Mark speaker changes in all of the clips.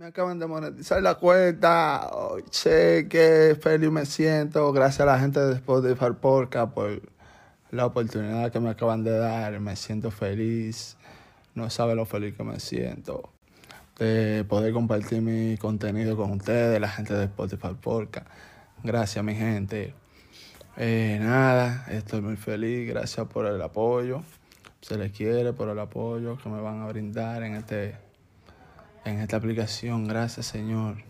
Speaker 1: Me acaban de monetizar la cuenta. Oh, sé que feliz me siento. Gracias a la gente de Spotify Porca por la oportunidad que me acaban de dar. Me siento feliz. No sabe lo feliz que me siento. De poder compartir mi contenido con ustedes, la gente de Spotify Porca. Gracias, mi gente. Eh, nada, estoy muy feliz. Gracias por el apoyo. Se les quiere por el apoyo que me van a brindar en este en esta aplicación. Gracias, Señor.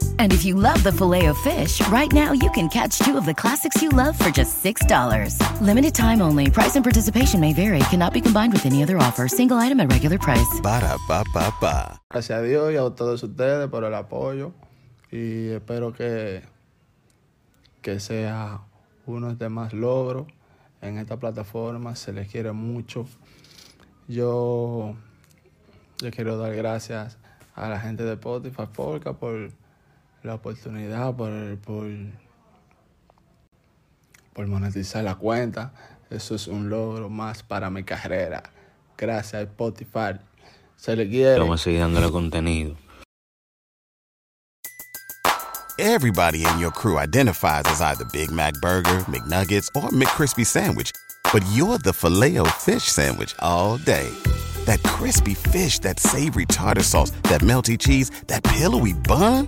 Speaker 2: And if you love the filet of fish, right now you can catch two of the classics you love for just $6. Limited time only. Price and participation may vary. Cannot be combined with any other offer. Single item at regular price.
Speaker 3: Ba da ba ba ba.
Speaker 1: Gracias a Dios y a todos ustedes por el apoyo. Y espero que, que sea uno de más logros en esta plataforma. Se les quiere mucho. Yo, yo quiero dar gracias a la gente de Spotify Polka por la oportunidad, por, por, por monetizar la cuenta. Eso es un logro más para mi carrera. Gracias a Spotify. Se le quiere.
Speaker 4: Vamos a seguir dándole contenido.
Speaker 3: Everybody in your crew identifies as either Big Mac Burger, McNuggets, or McCrispy Sandwich. But you're the filet fish Sandwich all day. That crispy fish, that savory tartar sauce, that melty cheese, that pillowy bun.